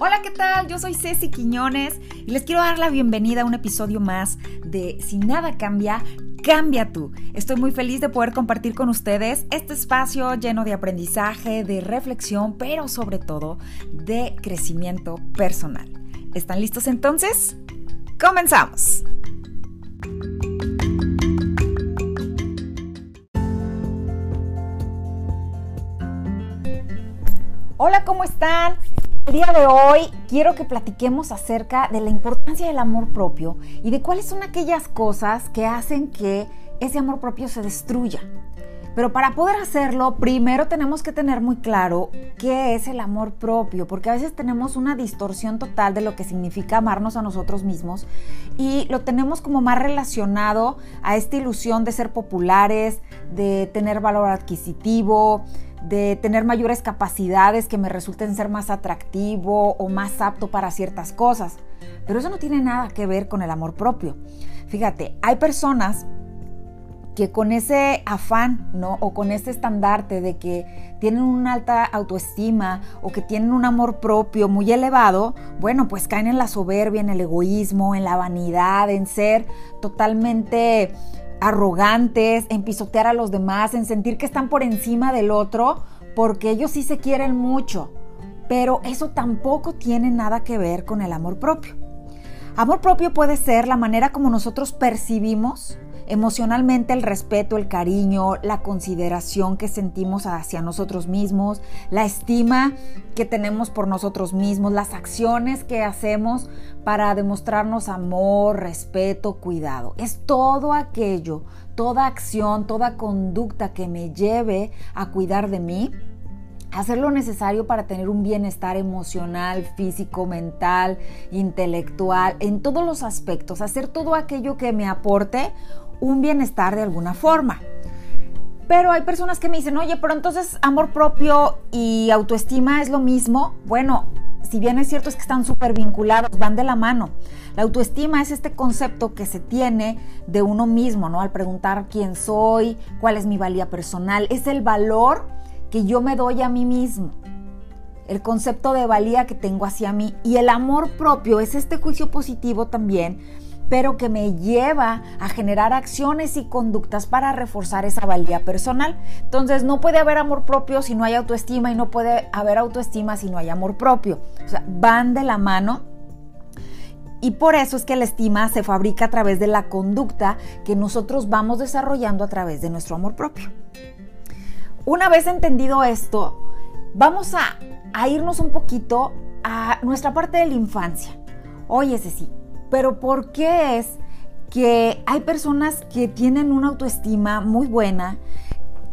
Hola, ¿qué tal? Yo soy Ceci Quiñones y les quiero dar la bienvenida a un episodio más de Si nada cambia, cambia tú. Estoy muy feliz de poder compartir con ustedes este espacio lleno de aprendizaje, de reflexión, pero sobre todo de crecimiento personal. ¿Están listos entonces? ¡Comenzamos! Hola, ¿cómo están? El día de hoy quiero que platiquemos acerca de la importancia del amor propio y de cuáles son aquellas cosas que hacen que ese amor propio se destruya. Pero para poder hacerlo, primero tenemos que tener muy claro qué es el amor propio, porque a veces tenemos una distorsión total de lo que significa amarnos a nosotros mismos y lo tenemos como más relacionado a esta ilusión de ser populares, de tener valor adquisitivo, de tener mayores capacidades que me resulten ser más atractivo o más apto para ciertas cosas. Pero eso no tiene nada que ver con el amor propio. Fíjate, hay personas que con ese afán, ¿no? O con ese estandarte de que tienen una alta autoestima o que tienen un amor propio muy elevado, bueno, pues caen en la soberbia, en el egoísmo, en la vanidad, en ser totalmente arrogantes, en pisotear a los demás, en sentir que están por encima del otro, porque ellos sí se quieren mucho. Pero eso tampoco tiene nada que ver con el amor propio. Amor propio puede ser la manera como nosotros percibimos emocionalmente el respeto, el cariño, la consideración que sentimos hacia nosotros mismos, la estima que tenemos por nosotros mismos, las acciones que hacemos para demostrarnos amor, respeto, cuidado. Es todo aquello, toda acción, toda conducta que me lleve a cuidar de mí hacer lo necesario para tener un bienestar emocional, físico, mental, intelectual, en todos los aspectos, hacer todo aquello que me aporte un bienestar de alguna forma. Pero hay personas que me dicen, oye, pero entonces amor propio y autoestima es lo mismo. Bueno, si bien es cierto es que están súper vinculados, van de la mano. La autoestima es este concepto que se tiene de uno mismo, ¿no? Al preguntar quién soy, cuál es mi valía personal, es el valor que yo me doy a mí mismo. El concepto de valía que tengo hacia mí y el amor propio es este juicio positivo también pero que me lleva a generar acciones y conductas para reforzar esa valía personal. Entonces no puede haber amor propio si no hay autoestima y no puede haber autoestima si no hay amor propio. O sea, van de la mano. Y por eso es que la estima se fabrica a través de la conducta que nosotros vamos desarrollando a través de nuestro amor propio. Una vez entendido esto, vamos a, a irnos un poquito a nuestra parte de la infancia. Oye, Ceci, pero ¿por qué es que hay personas que tienen una autoestima muy buena,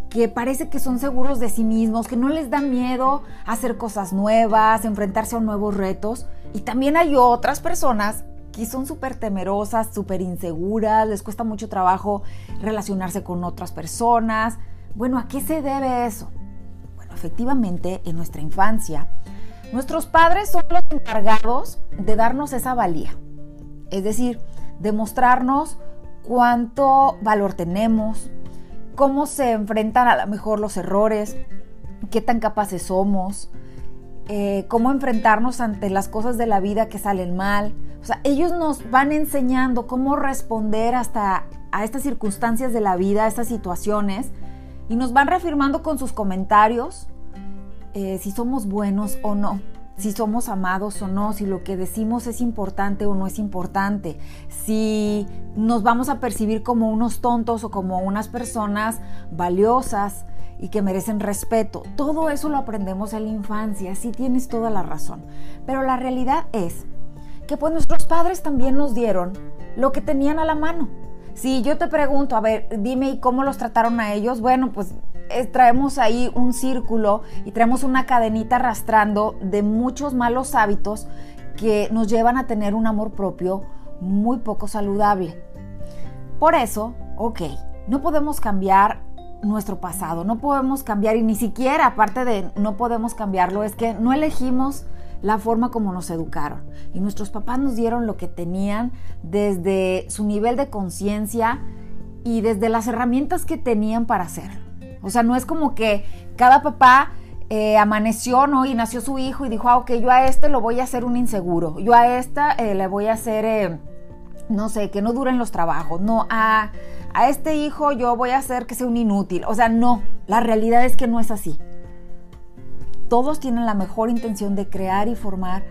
que parece que son seguros de sí mismos, que no les da miedo hacer cosas nuevas, enfrentarse a nuevos retos? Y también hay otras personas que son súper temerosas, súper inseguras, les cuesta mucho trabajo relacionarse con otras personas. Bueno, ¿a qué se debe eso? Bueno, efectivamente, en nuestra infancia, nuestros padres son los encargados de darnos esa valía es decir, demostrarnos cuánto valor tenemos, cómo se enfrentan a lo mejor los errores, qué tan capaces somos, eh, cómo enfrentarnos ante las cosas de la vida que salen mal. O sea, ellos nos van enseñando cómo responder hasta a estas circunstancias de la vida, a estas situaciones, y nos van reafirmando con sus comentarios eh, si somos buenos o no si somos amados o no, si lo que decimos es importante o no es importante, si nos vamos a percibir como unos tontos o como unas personas valiosas y que merecen respeto. Todo eso lo aprendemos en la infancia, sí tienes toda la razón. Pero la realidad es que pues nuestros padres también nos dieron lo que tenían a la mano. Si yo te pregunto, a ver, dime, ¿y cómo los trataron a ellos? Bueno, pues traemos ahí un círculo y traemos una cadenita arrastrando de muchos malos hábitos que nos llevan a tener un amor propio muy poco saludable. Por eso, ok, no podemos cambiar nuestro pasado, no podemos cambiar y ni siquiera, aparte de no podemos cambiarlo, es que no elegimos la forma como nos educaron. Y nuestros papás nos dieron lo que tenían desde su nivel de conciencia y desde las herramientas que tenían para hacerlo. O sea, no es como que cada papá eh, amaneció, ¿no? Y nació su hijo y dijo, ah, ok, yo a este lo voy a hacer un inseguro, yo a esta eh, le voy a hacer, eh, no sé, que no duren los trabajos, no, a, a este hijo yo voy a hacer que sea un inútil. O sea, no, la realidad es que no es así. Todos tienen la mejor intención de crear y formar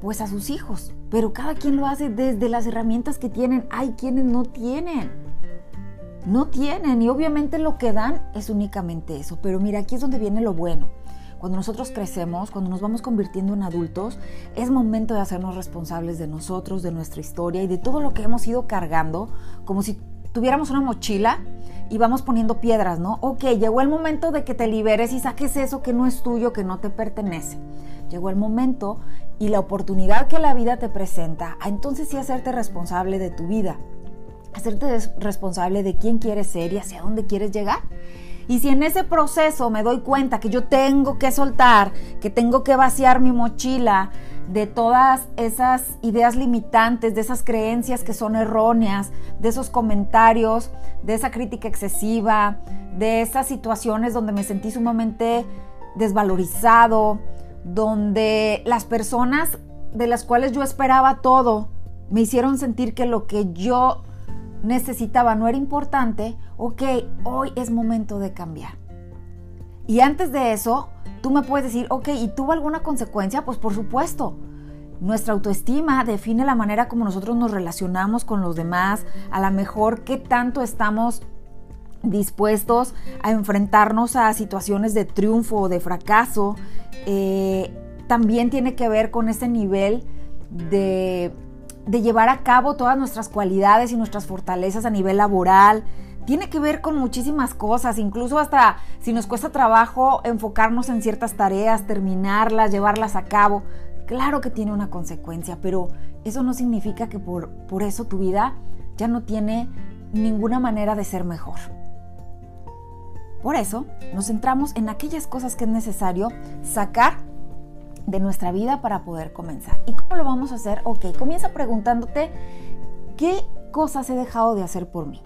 pues a sus hijos, pero cada quien lo hace desde las herramientas que tienen. Hay quienes no tienen. No tienen y obviamente lo que dan es únicamente eso. Pero mira, aquí es donde viene lo bueno. Cuando nosotros crecemos, cuando nos vamos convirtiendo en adultos, es momento de hacernos responsables de nosotros, de nuestra historia y de todo lo que hemos ido cargando, como si tuviéramos una mochila y vamos poniendo piedras, ¿no? Ok, llegó el momento de que te liberes y saques eso que no es tuyo, que no te pertenece. Llegó el momento y la oportunidad que la vida te presenta, a entonces sí hacerte responsable de tu vida, hacerte responsable de quién quieres ser y hacia dónde quieres llegar. Y si en ese proceso me doy cuenta que yo tengo que soltar, que tengo que vaciar mi mochila de todas esas ideas limitantes, de esas creencias que son erróneas, de esos comentarios, de esa crítica excesiva, de esas situaciones donde me sentí sumamente desvalorizado, donde las personas de las cuales yo esperaba todo me hicieron sentir que lo que yo necesitaba no era importante, ok, hoy es momento de cambiar. Y antes de eso, tú me puedes decir, ok, ¿y tuvo alguna consecuencia? Pues por supuesto. Nuestra autoestima define la manera como nosotros nos relacionamos con los demás, a lo mejor qué tanto estamos dispuestos a enfrentarnos a situaciones de triunfo o de fracaso. Eh, también tiene que ver con ese nivel de de llevar a cabo todas nuestras cualidades y nuestras fortalezas a nivel laboral. Tiene que ver con muchísimas cosas, incluso hasta si nos cuesta trabajo enfocarnos en ciertas tareas, terminarlas, llevarlas a cabo. Claro que tiene una consecuencia, pero eso no significa que por, por eso tu vida ya no tiene ninguna manera de ser mejor. Por eso nos centramos en aquellas cosas que es necesario sacar de nuestra vida para poder comenzar. ¿Y cómo lo vamos a hacer? Ok, comienza preguntándote qué cosas he dejado de hacer por mí.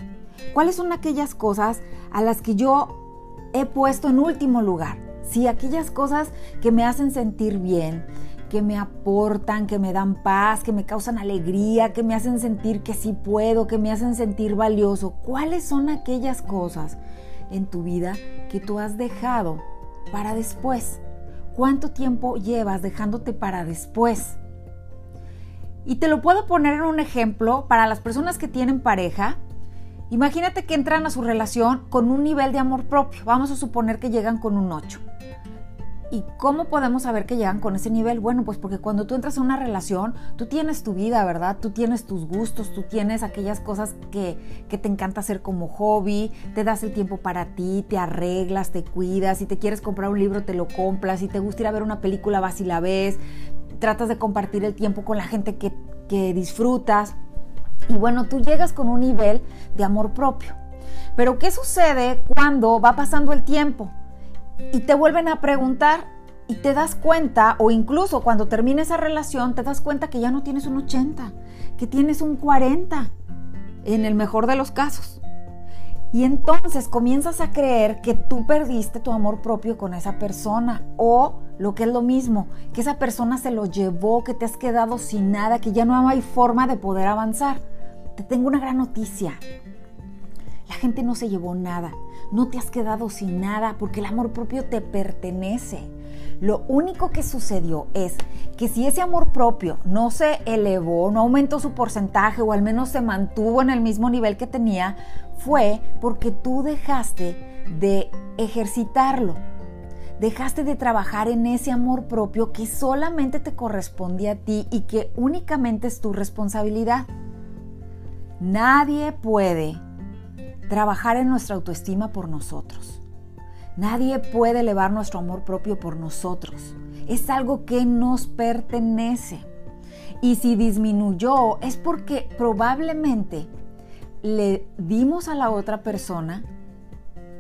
¿Cuáles son aquellas cosas a las que yo he puesto en último lugar? Sí, aquellas cosas que me hacen sentir bien, que me aportan, que me dan paz, que me causan alegría, que me hacen sentir que sí puedo, que me hacen sentir valioso. ¿Cuáles son aquellas cosas en tu vida que tú has dejado para después? ¿Cuánto tiempo llevas dejándote para después? Y te lo puedo poner en un ejemplo para las personas que tienen pareja. Imagínate que entran a su relación con un nivel de amor propio. Vamos a suponer que llegan con un 8. ¿Y cómo podemos saber que llegan con ese nivel? Bueno, pues porque cuando tú entras a una relación, tú tienes tu vida, ¿verdad? Tú tienes tus gustos, tú tienes aquellas cosas que, te encanta hacer como hobby, te das el tiempo para ti, te arreglas, te cuidas, si te quieres comprar un libro te lo compras, si te gusta ir a ver una película vas y la ves, tratas de compartir el tiempo con la gente que, que disfrutas. Y bueno, tú llegas con un nivel de amor propio. Pero ¿qué sucede cuando va pasando el tiempo? Y te vuelven a preguntar y te das cuenta, o incluso cuando termina esa relación, te das cuenta que ya no tienes un 80, que tienes un 40, en el mejor de los casos. Y entonces comienzas a creer que tú perdiste tu amor propio con esa persona o lo que es lo mismo, que esa persona se lo llevó, que te has quedado sin nada, que ya no hay forma de poder avanzar. Te tengo una gran noticia. La gente no se llevó nada no te has quedado sin nada porque el amor propio te pertenece. Lo único que sucedió es que si ese amor propio no se elevó, no aumentó su porcentaje o al menos se mantuvo en el mismo nivel que tenía, fue porque tú dejaste de ejercitarlo. Dejaste de trabajar en ese amor propio que solamente te corresponde a ti y que únicamente es tu responsabilidad. Nadie puede trabajar en nuestra autoestima por nosotros. Nadie puede elevar nuestro amor propio por nosotros. Es algo que nos pertenece. Y si disminuyó es porque probablemente le dimos a la otra persona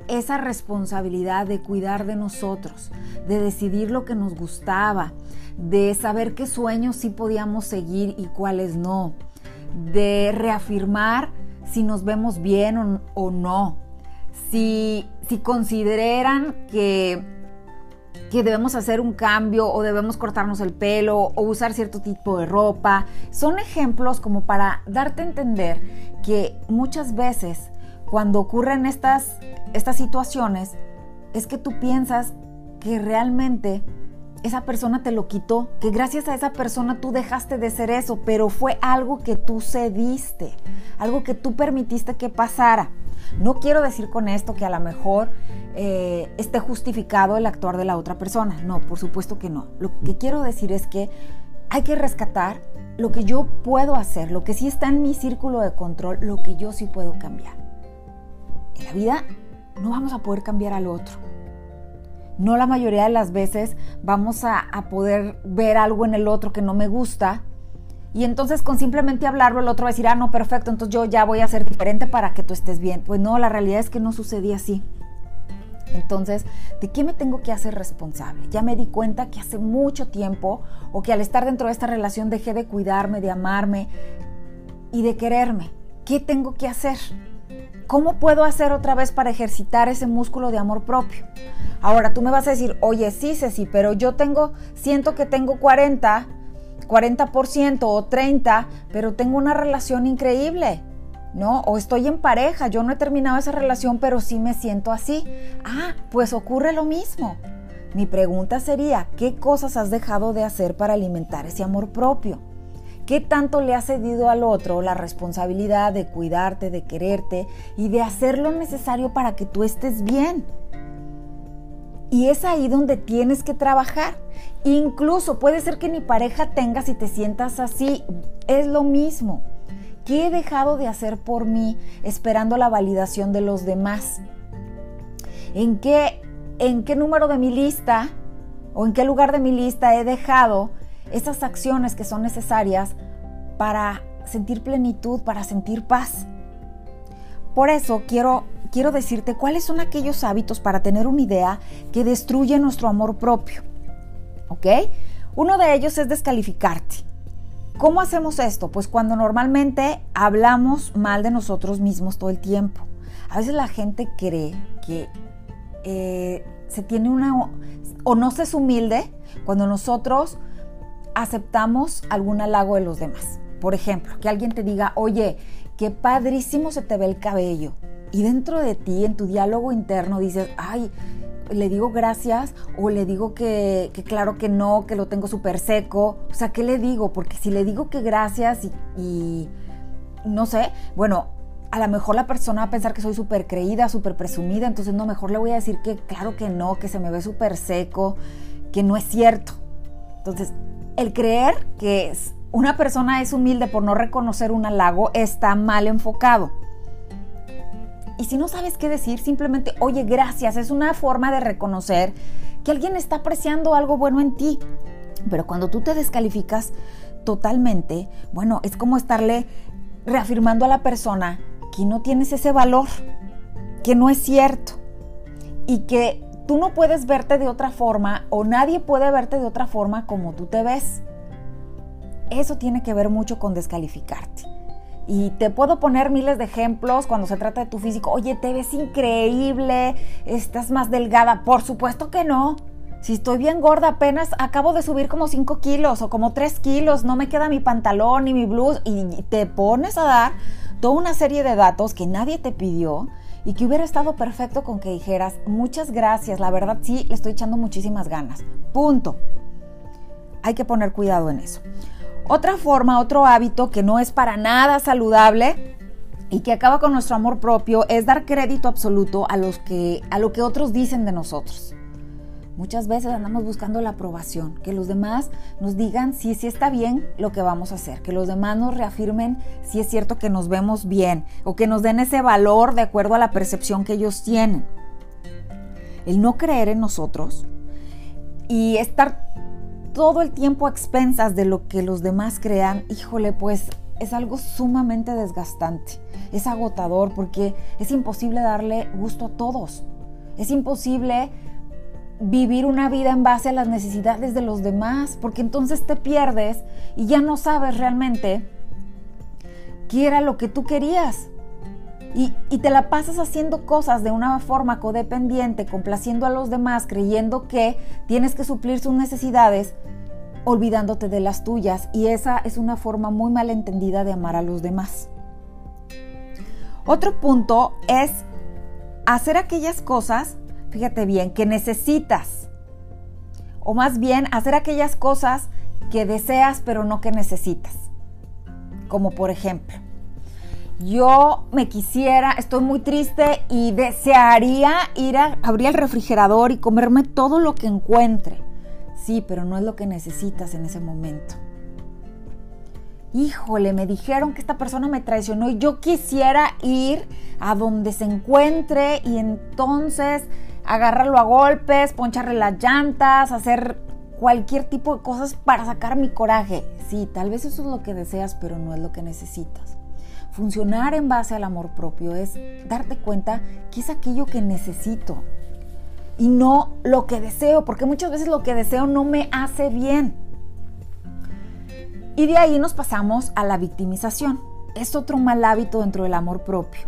esa responsabilidad de cuidar de nosotros, de decidir lo que nos gustaba, de saber qué sueños sí podíamos seguir y cuáles no, de reafirmar si nos vemos bien o, no, si, si consideran que que debemos hacer un cambio o debemos cortarnos el pelo o usar cierto tipo de ropa. Son ejemplos como para darte a entender que muchas veces cuando ocurren estas, estas situaciones es que tú piensas que realmente esa persona te lo quitó, que gracias a esa persona tú dejaste de ser eso, pero fue algo que tú cediste, algo que tú permitiste que pasara. No quiero decir con esto que a lo mejor eh, esté justificado el actuar de la otra persona. No, por supuesto que no. Lo que quiero decir es que hay que rescatar lo que yo puedo hacer, lo que sí está en mi círculo de control, lo que yo sí puedo cambiar. En la vida no vamos a poder cambiar al otro. No la mayoría de las veces vamos a, poder ver algo en el otro que no me gusta y entonces con simplemente hablarlo el otro va a decir, ah, no, perfecto, entonces yo ya voy a ser diferente para que tú estés bien. Pues no, la realidad es que no sucedía así. Entonces, ¿de qué me tengo que hacer responsable? Ya me di cuenta que hace mucho tiempo o que al estar dentro de esta relación dejé de cuidarme, de amarme y de quererme. ¿Qué tengo que hacer? ¿Cómo puedo hacer otra vez para ejercitar ese músculo de amor propio? Ahora tú me vas a decir, oye, sí, Ceci, pero yo tengo, siento que tengo 40 40% o 30%, pero tengo una relación increíble, ¿no? O estoy en pareja, yo no he terminado esa relación, pero sí me siento así. Ah, pues ocurre lo mismo. Mi pregunta sería, ¿qué cosas has dejado de hacer para alimentar ese amor propio? ¿Qué tanto le has cedido al otro la responsabilidad de cuidarte, de quererte y de hacer lo necesario para que tú estés bien? Y es ahí donde tienes que trabajar. Incluso puede ser que ni pareja tengas y te sientas así. Es lo mismo. ¿Qué he dejado de hacer por mí esperando la validación de los demás? ¿En qué, en qué número de mi lista o en qué lugar de mi lista he dejado esas acciones que son necesarias para sentir plenitud, para sentir paz? Por eso quiero quiero decirte cuáles son aquellos hábitos para tener una idea que destruyen nuestro amor propio. ¿Ok? Uno de ellos es descalificarte. ¿Cómo hacemos esto? Pues cuando normalmente hablamos mal de nosotros mismos todo el tiempo. A veces la gente cree que eh, se tiene una... o no se es humilde cuando nosotros aceptamos algún halago de los demás. Por ejemplo, que alguien te diga, oye, qué padrísimo se te ve el cabello y dentro de ti, en tu diálogo interno, dices, ay, le digo gracias o le digo que, claro que no, que lo tengo súper seco. O sea, ¿qué le digo? Porque si le digo que gracias y, no sé, bueno, a lo mejor la persona va a pensar que soy súper creída, súper presumida, entonces no, mejor le voy a decir que claro que no, que se me ve súper seco, que no es cierto. Entonces, el creer que una persona es humilde por no reconocer un halago está mal enfocado. Y si no sabes qué decir, simplemente, oye, gracias, es una forma de reconocer que alguien está apreciando algo bueno en ti. Pero cuando tú te descalificas totalmente, bueno, es como estarle reafirmando a la persona que no tienes ese valor, que no es cierto y que tú no puedes verte de otra forma o nadie puede verte de otra forma como tú te ves. Eso tiene que ver mucho con descalificarte. Y te puedo poner miles de ejemplos cuando se trata de tu físico. Oye, te ves increíble, estás más delgada. Por supuesto que no. Si estoy bien gorda, apenas acabo de subir como 5 kilos o como 3 kilos, no me queda mi pantalón ni mi blues y te pones a dar toda una serie de datos que nadie te pidió y que hubiera estado perfecto con que dijeras, muchas gracias, la verdad sí, le estoy echando muchísimas ganas. Punto. Hay que poner cuidado en eso. Otra forma, otro hábito que no es para nada saludable y que acaba con nuestro amor propio es dar crédito absoluto a, los que, a lo que otros dicen de nosotros. Muchas veces andamos buscando la aprobación, que los demás nos digan si sí está bien lo que vamos a hacer, que los demás nos reafirmen si es cierto que nos vemos bien o que nos den ese valor de acuerdo a la percepción que ellos tienen. El no creer en nosotros y estar todo el tiempo a expensas de lo que los demás crean, híjole, pues es algo sumamente desgastante. Es agotador porque es imposible darle gusto a todos. Es imposible vivir una vida en base a las necesidades de los demás, porque entonces te pierdes y ya no sabes realmente qué era lo que tú querías. y, y, te la pasas haciendo cosas de una forma codependiente, complaciendo a los demás, creyendo que tienes que suplir sus necesidades, olvidándote de las tuyas. Y esa es una forma muy mal entendida de amar a los demás. Otro punto es hacer aquellas cosas, fíjate bien, que necesitas. O más bien, hacer aquellas cosas que deseas pero no que necesitas. Como por ejemplo, yo me quisiera, estoy muy triste y desearía ir a abrir el refrigerador y comerme todo lo que encuentre. Sí, pero no es lo que necesitas en ese momento. Híjole, me dijeron que esta persona me traicionó y yo quisiera ir a donde se encuentre y entonces agarrarlo a golpes, poncharle las llantas, hacer cualquier tipo de cosas para sacar mi coraje. Sí, tal vez eso es lo que deseas, pero no es lo que necesitas. Funcionar en base al amor propio es darte cuenta que es aquello que necesito y no lo que deseo, porque muchas veces lo que deseo no me hace bien. Y de ahí nos pasamos a la victimización. Es otro mal hábito dentro del amor propio.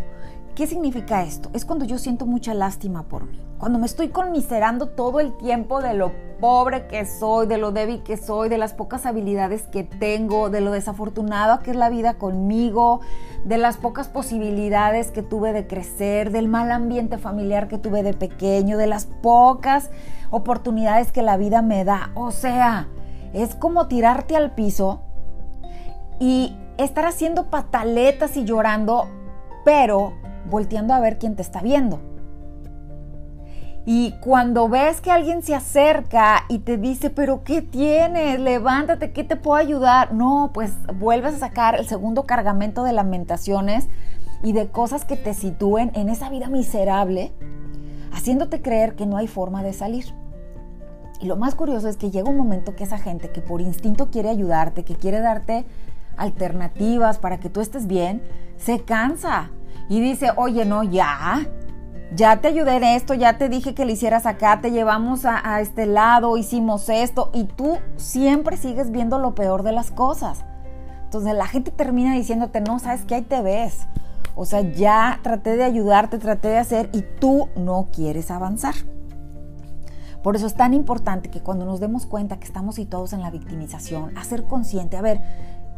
¿Qué significa esto? Es cuando yo siento mucha lástima por mí. Cuando me estoy conmiserando todo el tiempo de lo pobre que soy, de lo débil que soy, de las pocas habilidades que tengo, de lo desafortunado que es la vida conmigo, de las pocas posibilidades que tuve de crecer, del mal ambiente familiar que tuve de pequeño, de las pocas oportunidades que la vida me da. O sea, es como tirarte al piso y estar haciendo pataletas y llorando, pero volteando a ver quién te está viendo. Y cuando ves que alguien se acerca y te dice, pero ¿qué tienes? Levántate, ¿qué te puedo ayudar? No, pues vuelves a sacar el segundo cargamento de lamentaciones y de cosas que te sitúen en esa vida miserable, haciéndote creer que no hay forma de salir. Y lo más curioso es que llega un momento que esa gente que por instinto quiere ayudarte, que quiere darte alternativas para que tú estés bien, se cansa y dice, oye, no, ya, ya te ayudé en esto, ya te dije que lo hicieras acá, te llevamos a, este lado, hicimos esto, y tú siempre sigues viendo lo peor de las cosas. Entonces la gente termina diciéndote, no, sabes que ahí te ves. O sea, ya traté de ayudarte, traté de hacer y tú no quieres avanzar. Por eso es tan importante que cuando nos demos cuenta que estamos situados en la victimización, hacer consciente, a ver,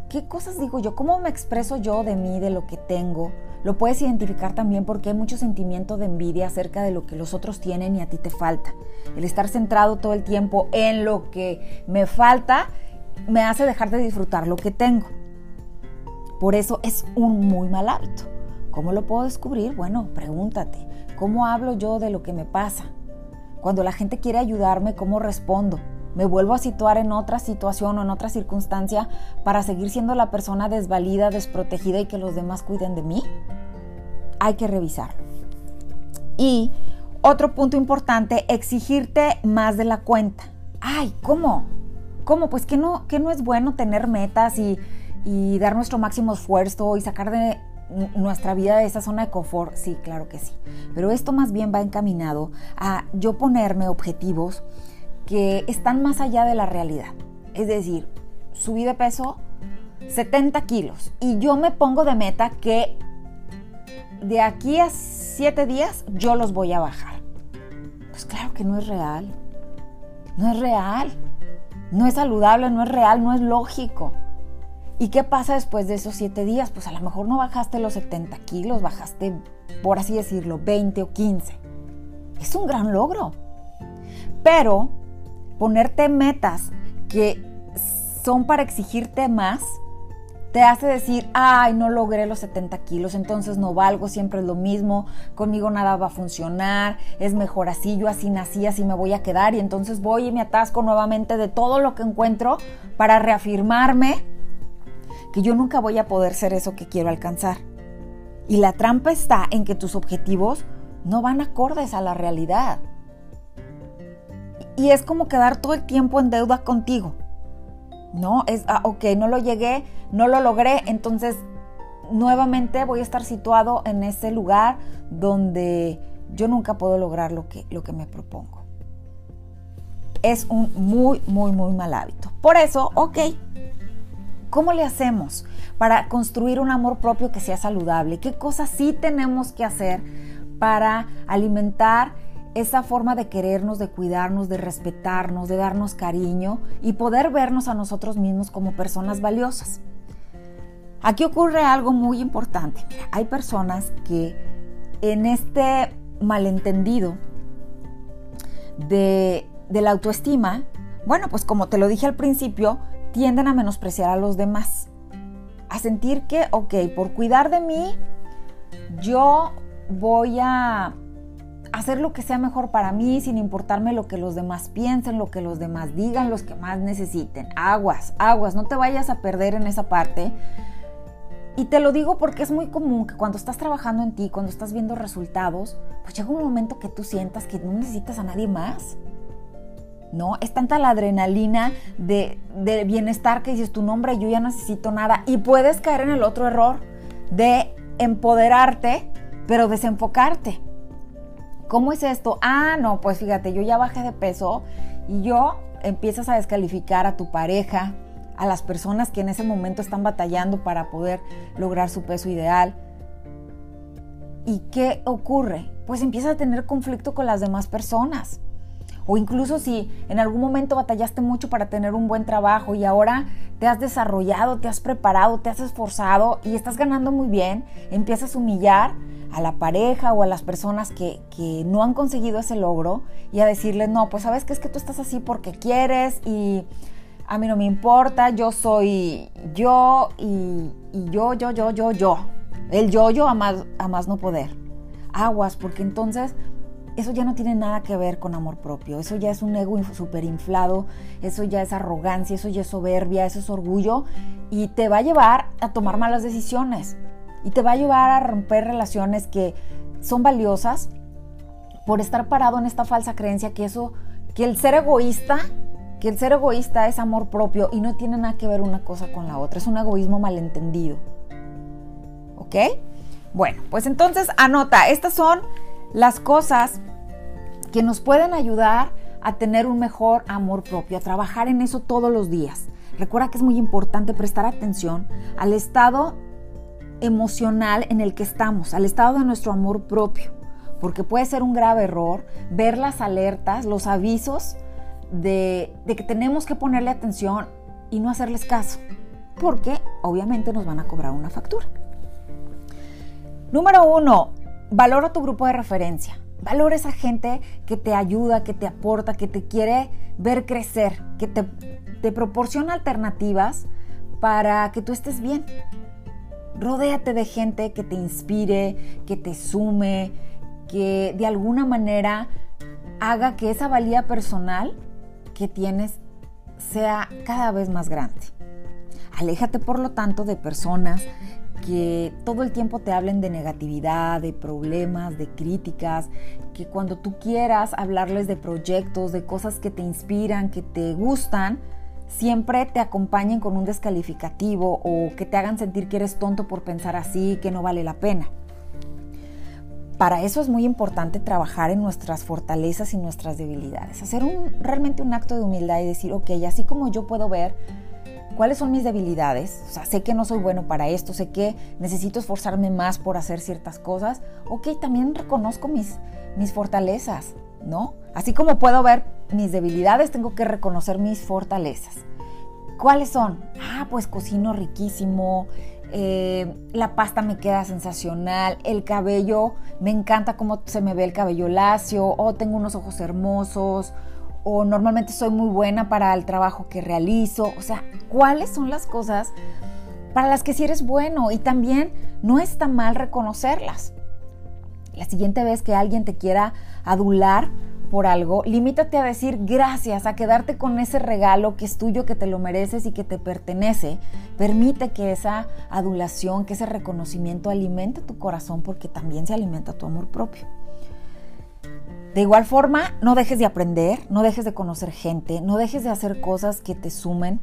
¿qué cosas digo yo? ¿Cómo me expreso yo de mí, de lo que tengo? Lo puedes identificar también porque hay mucho sentimiento de envidia acerca de lo que los otros tienen y a ti te falta. El estar centrado todo el tiempo en lo que me falta me hace dejar de disfrutar lo que tengo. Por eso es un muy mal hábito. ¿Cómo lo puedo descubrir? Bueno, pregúntate, ¿cómo hablo yo de lo que me pasa? Cuando la gente quiere ayudarme, ¿cómo respondo? Me vuelvo a situar en otra situación o en otra circunstancia para seguir siendo la persona desvalida, desprotegida y que los demás cuiden de mí? Hay que revisarlo. Y otro punto importante, exigirte más de la cuenta. Ay, ¿cómo? ¿Cómo? Pues que no, que no es bueno tener metas y, dar nuestro máximo esfuerzo y sacar de nuestra vida esa zona de confort, sí, claro que sí. Pero esto más bien va encaminado a yo ponerme objetivos que están más allá de la realidad. Es decir, subí de peso 70 kilos y yo me pongo de meta que de aquí a 7 días yo los voy a bajar. Pues claro que no es real. No es real. No es saludable, no es real, no es lógico. ¿Y qué pasa después de esos 7 días? Pues a lo mejor no bajaste los 70 kilos, bajaste, por así decirlo, 20 o 15. Es un gran logro. Pero ponerte metas que son para exigirte más, te hace decir, ay, no logré los 70 kilos, entonces no valgo, siempre es lo mismo, conmigo nada va a funcionar, es mejor así, yo así nací, así me voy a quedar y entonces voy y me atasco nuevamente de todo lo que encuentro para reafirmarme que yo nunca voy a poder ser eso que quiero alcanzar. Y la trampa está en que tus objetivos no van acordes a la realidad y es como quedar todo el tiempo en deuda contigo. No, es, ah, ok, no lo llegué, no lo logré, entonces nuevamente voy a estar situado en ese lugar donde yo nunca puedo lograr lo que, lo que me propongo. Es un muy, muy, muy mal hábito. Por eso, ok, ¿Cómo le hacemos para construir un amor propio que sea saludable? ¿Qué cosas sí tenemos que hacer para alimentar esa forma de querernos, de cuidarnos, de respetarnos, de darnos cariño y poder vernos a nosotros mismos como personas valiosas? Aquí ocurre algo muy importante. hay personas que en este malentendido de, de la autoestima, bueno, pues como te lo dije al principio, tienden a menospreciar a los demás. A sentir que, ok, por cuidar de mí, yo voy a hacer lo que sea mejor para mí sin importarme lo que los demás piensen, lo que los demás digan, los que más necesiten. Aguas, aguas, no te vayas a perder en esa parte. Y te lo digo porque es muy común que cuando estás trabajando en ti, cuando estás viendo resultados, pues llega un momento que tú sientas que no necesitas a nadie más. ¿no? Es tanta la adrenalina de, bienestar que dices tu nombre, yo ya necesito nada. Y puedes caer en el otro error de empoderarte, pero desenfocarte. ¿Cómo es esto? Ah, no, pues fíjate, yo ya bajé de peso y yo empiezas a descalificar a tu pareja, a las personas que en ese momento están batallando para poder lograr su peso ideal. ¿Y qué ocurre? Pues empiezas a tener conflicto con las demás personas. O incluso si en algún momento batallaste mucho para tener un buen trabajo y ahora te has desarrollado, te has preparado, te has esforzado y estás ganando muy bien, empiezas a humillar a la pareja o a las personas que, no han conseguido ese logro y a decirles, no, pues sabes que es que tú estás así porque quieres y a mí no me importa, yo soy yo y, yo, yo, yo, yo, yo. El yo, yo a más, a más no poder. Aguas, porque entonces eso ya no tiene nada que ver con amor propio, eso ya es un ego súper inflado, eso ya es arrogancia, eso ya es soberbia, eso es orgullo y te va a llevar a tomar malas decisiones y te va a llevar a romper relaciones que son valiosas por estar parado en esta falsa creencia que eso, que el ser egoísta, que el ser egoísta es amor propio y no tiene nada que ver una cosa con la otra, es un egoísmo malentendido. ¿Ok? Bueno, pues entonces anota, estas son las cosas que nos pueden ayudar a tener un mejor amor propio, a trabajar en eso todos los días. Recuerda que es muy importante prestar atención al estado emocional en el que estamos, al estado de nuestro amor propio, porque puede ser un grave error ver las alertas, los avisos de, que tenemos que ponerle atención y no hacerles caso, porque obviamente nos van a cobrar una factura. Número uno, valora tu grupo de referencia. Valora esa gente que te ayuda, que te aporta, que te quiere ver crecer, que te proporciona alternativas para que tú estés bien. Rodéate de gente que te inspire, que te sume, que de alguna manera haga que esa valía personal que tienes sea cada vez más grande. Aléjate por lo tanto de personas que todo el tiempo te hablen de negatividad, de problemas, de críticas, que cuando tú quieras hablarles de proyectos, de cosas que te inspiran, que te gustan, siempre te acompañen con un descalificativo o que te hagan sentir que eres tonto por pensar así, que no vale la pena. Para eso es muy importante trabajar en nuestras fortalezas y nuestras debilidades, hacer realmente un acto de humildad y decir, ok, así como yo puedo ver cuáles son mis debilidades, o sea, sé que no soy bueno para esto, sé que necesito esforzarme más por hacer ciertas cosas, ok, también reconozco mis, mis fortalezas, ¿no? Así como puedo ver mis debilidades, tengo que reconocer mis fortalezas. ¿Cuáles son? Ah, pues cocino riquísimo, eh, la pasta me queda sensacional, el cabello, me encanta cómo se me ve el cabello lacio, o tengo unos ojos hermosos, o normalmente soy muy buena para el trabajo que realizo. O sea, ¿cuáles son las cosas para las que si sí eres bueno? Y también no está mal reconocerlas. La siguiente vez que alguien te quiera adular por algo, limítate a decir gracias, a quedarte con ese regalo que es tuyo, que te lo mereces y que te pertenece. Permite que esa adulación, que ese reconocimiento alimente tu corazón porque también se alimenta tu amor propio. De igual forma, no dejes de aprender, no dejes de conocer gente, no dejes de hacer cosas que te sumen,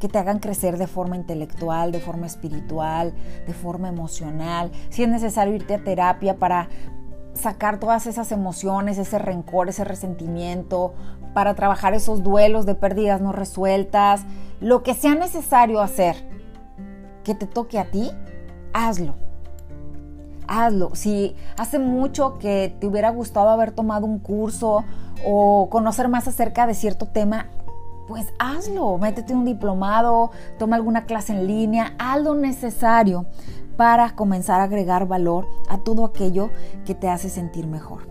que te hagan crecer de forma intelectual, de forma espiritual, de forma emocional. Si es necesario irte a terapia para sacar todas esas emociones, ese rencor, ese resentimiento, para trabajar esos duelos de pérdidas no resueltas, lo que sea necesario hacer que te toque a ti, hazlo. Hazlo. Si hace mucho que te hubiera gustado haber tomado un curso o conocer más acerca de cierto tema, pues hazlo. Métete un diplomado, toma alguna clase en línea, haz lo necesario para comenzar a agregar valor a todo aquello que te hace sentir mejor.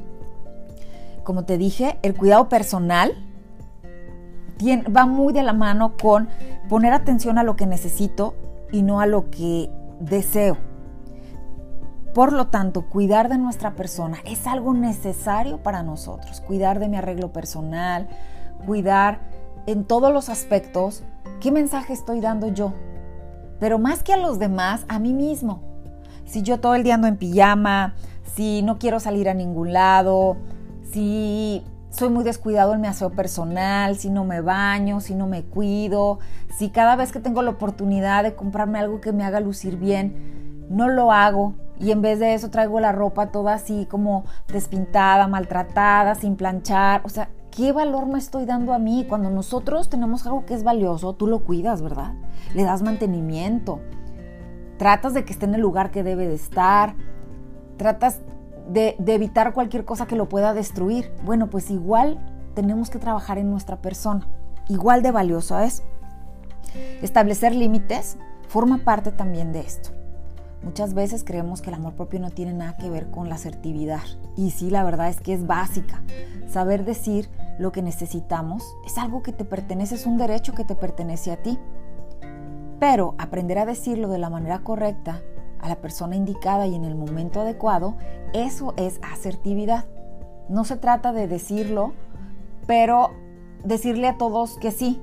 Como te dije, el cuidado personal va muy de la mano con poner atención a lo que necesito y no a lo que deseo. Por lo tanto, cuidar de nuestra persona es algo necesario para nosotros. Cuidar de mi arreglo personal, cuidar en todos los aspectos qué mensaje estoy dando yo pero más que a los demás, a mí mismo. Si yo todo el día ando en pijama, si no quiero salir a ningún lado, si soy muy descuidado en mi aseo personal, si no me baño, si no me cuido, si cada vez que tengo la oportunidad de comprarme algo que me haga lucir bien, no lo hago y en vez de eso traigo la ropa toda así como despintada, maltratada, sin planchar, o sea, ¿qué valor me estoy dando a mí? Cuando nosotros tenemos algo que es valioso, tú lo cuidas, ¿verdad? Le das mantenimiento, tratas de que esté en el lugar que debe de estar, tratas de, evitar cualquier cosa que lo pueda destruir. Bueno, pues igual tenemos que trabajar en nuestra persona, igual de valioso es. Establecer límites forma parte también de esto. Muchas veces creemos que el amor propio no tiene nada que ver con la asertividad. Y sí, la verdad es que es básica. Saber decir lo que necesitamos es algo que te pertenece, es un derecho que te pertenece a ti. Pero aprender a decirlo de la manera correcta, a la persona indicada y en el momento adecuado, eso es asertividad. No se trata de decirlo, pero decirle a todos que sí,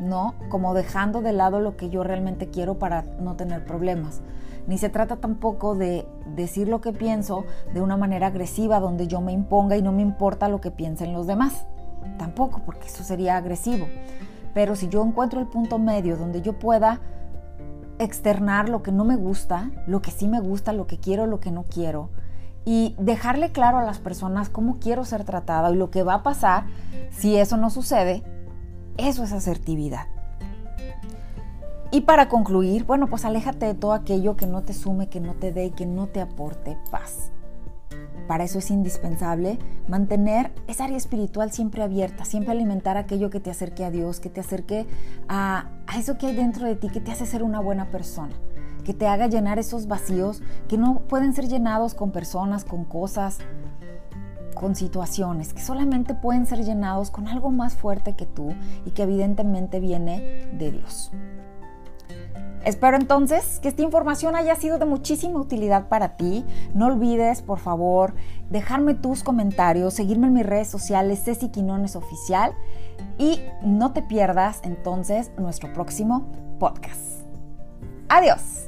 ¿no? Como dejando de lado lo que yo realmente quiero para no tener problemas ni se trata tampoco de decir lo que pienso de una manera agresiva donde yo me imponga y no me importa lo que piensen los demás. Tampoco, porque eso sería agresivo. Pero si yo encuentro el punto medio donde yo pueda externar lo que no me gusta, lo que sí me gusta, lo que quiero, lo que no quiero, y dejarle claro a las personas cómo quiero ser tratada y lo que va a pasar si eso no sucede, eso es asertividad. Y para concluir, bueno, pues aléjate de todo aquello que no te sume, que no te dé y que no te aporte paz. Para eso es indispensable mantener esa área espiritual siempre abierta, siempre alimentar aquello que te acerque a Dios, que te acerque a, a eso que hay dentro de ti, que te hace ser una buena persona, que te haga llenar esos vacíos que no pueden ser llenados con personas, con cosas, con situaciones, que solamente pueden ser llenados con algo más fuerte que tú y que evidentemente viene de Dios. Espero entonces que esta información haya sido de muchísima utilidad para ti. No olvides, por favor, dejarme tus comentarios, seguirme en mis redes sociales, Ceci Quinones Oficial, y no te pierdas entonces nuestro próximo podcast. Adiós.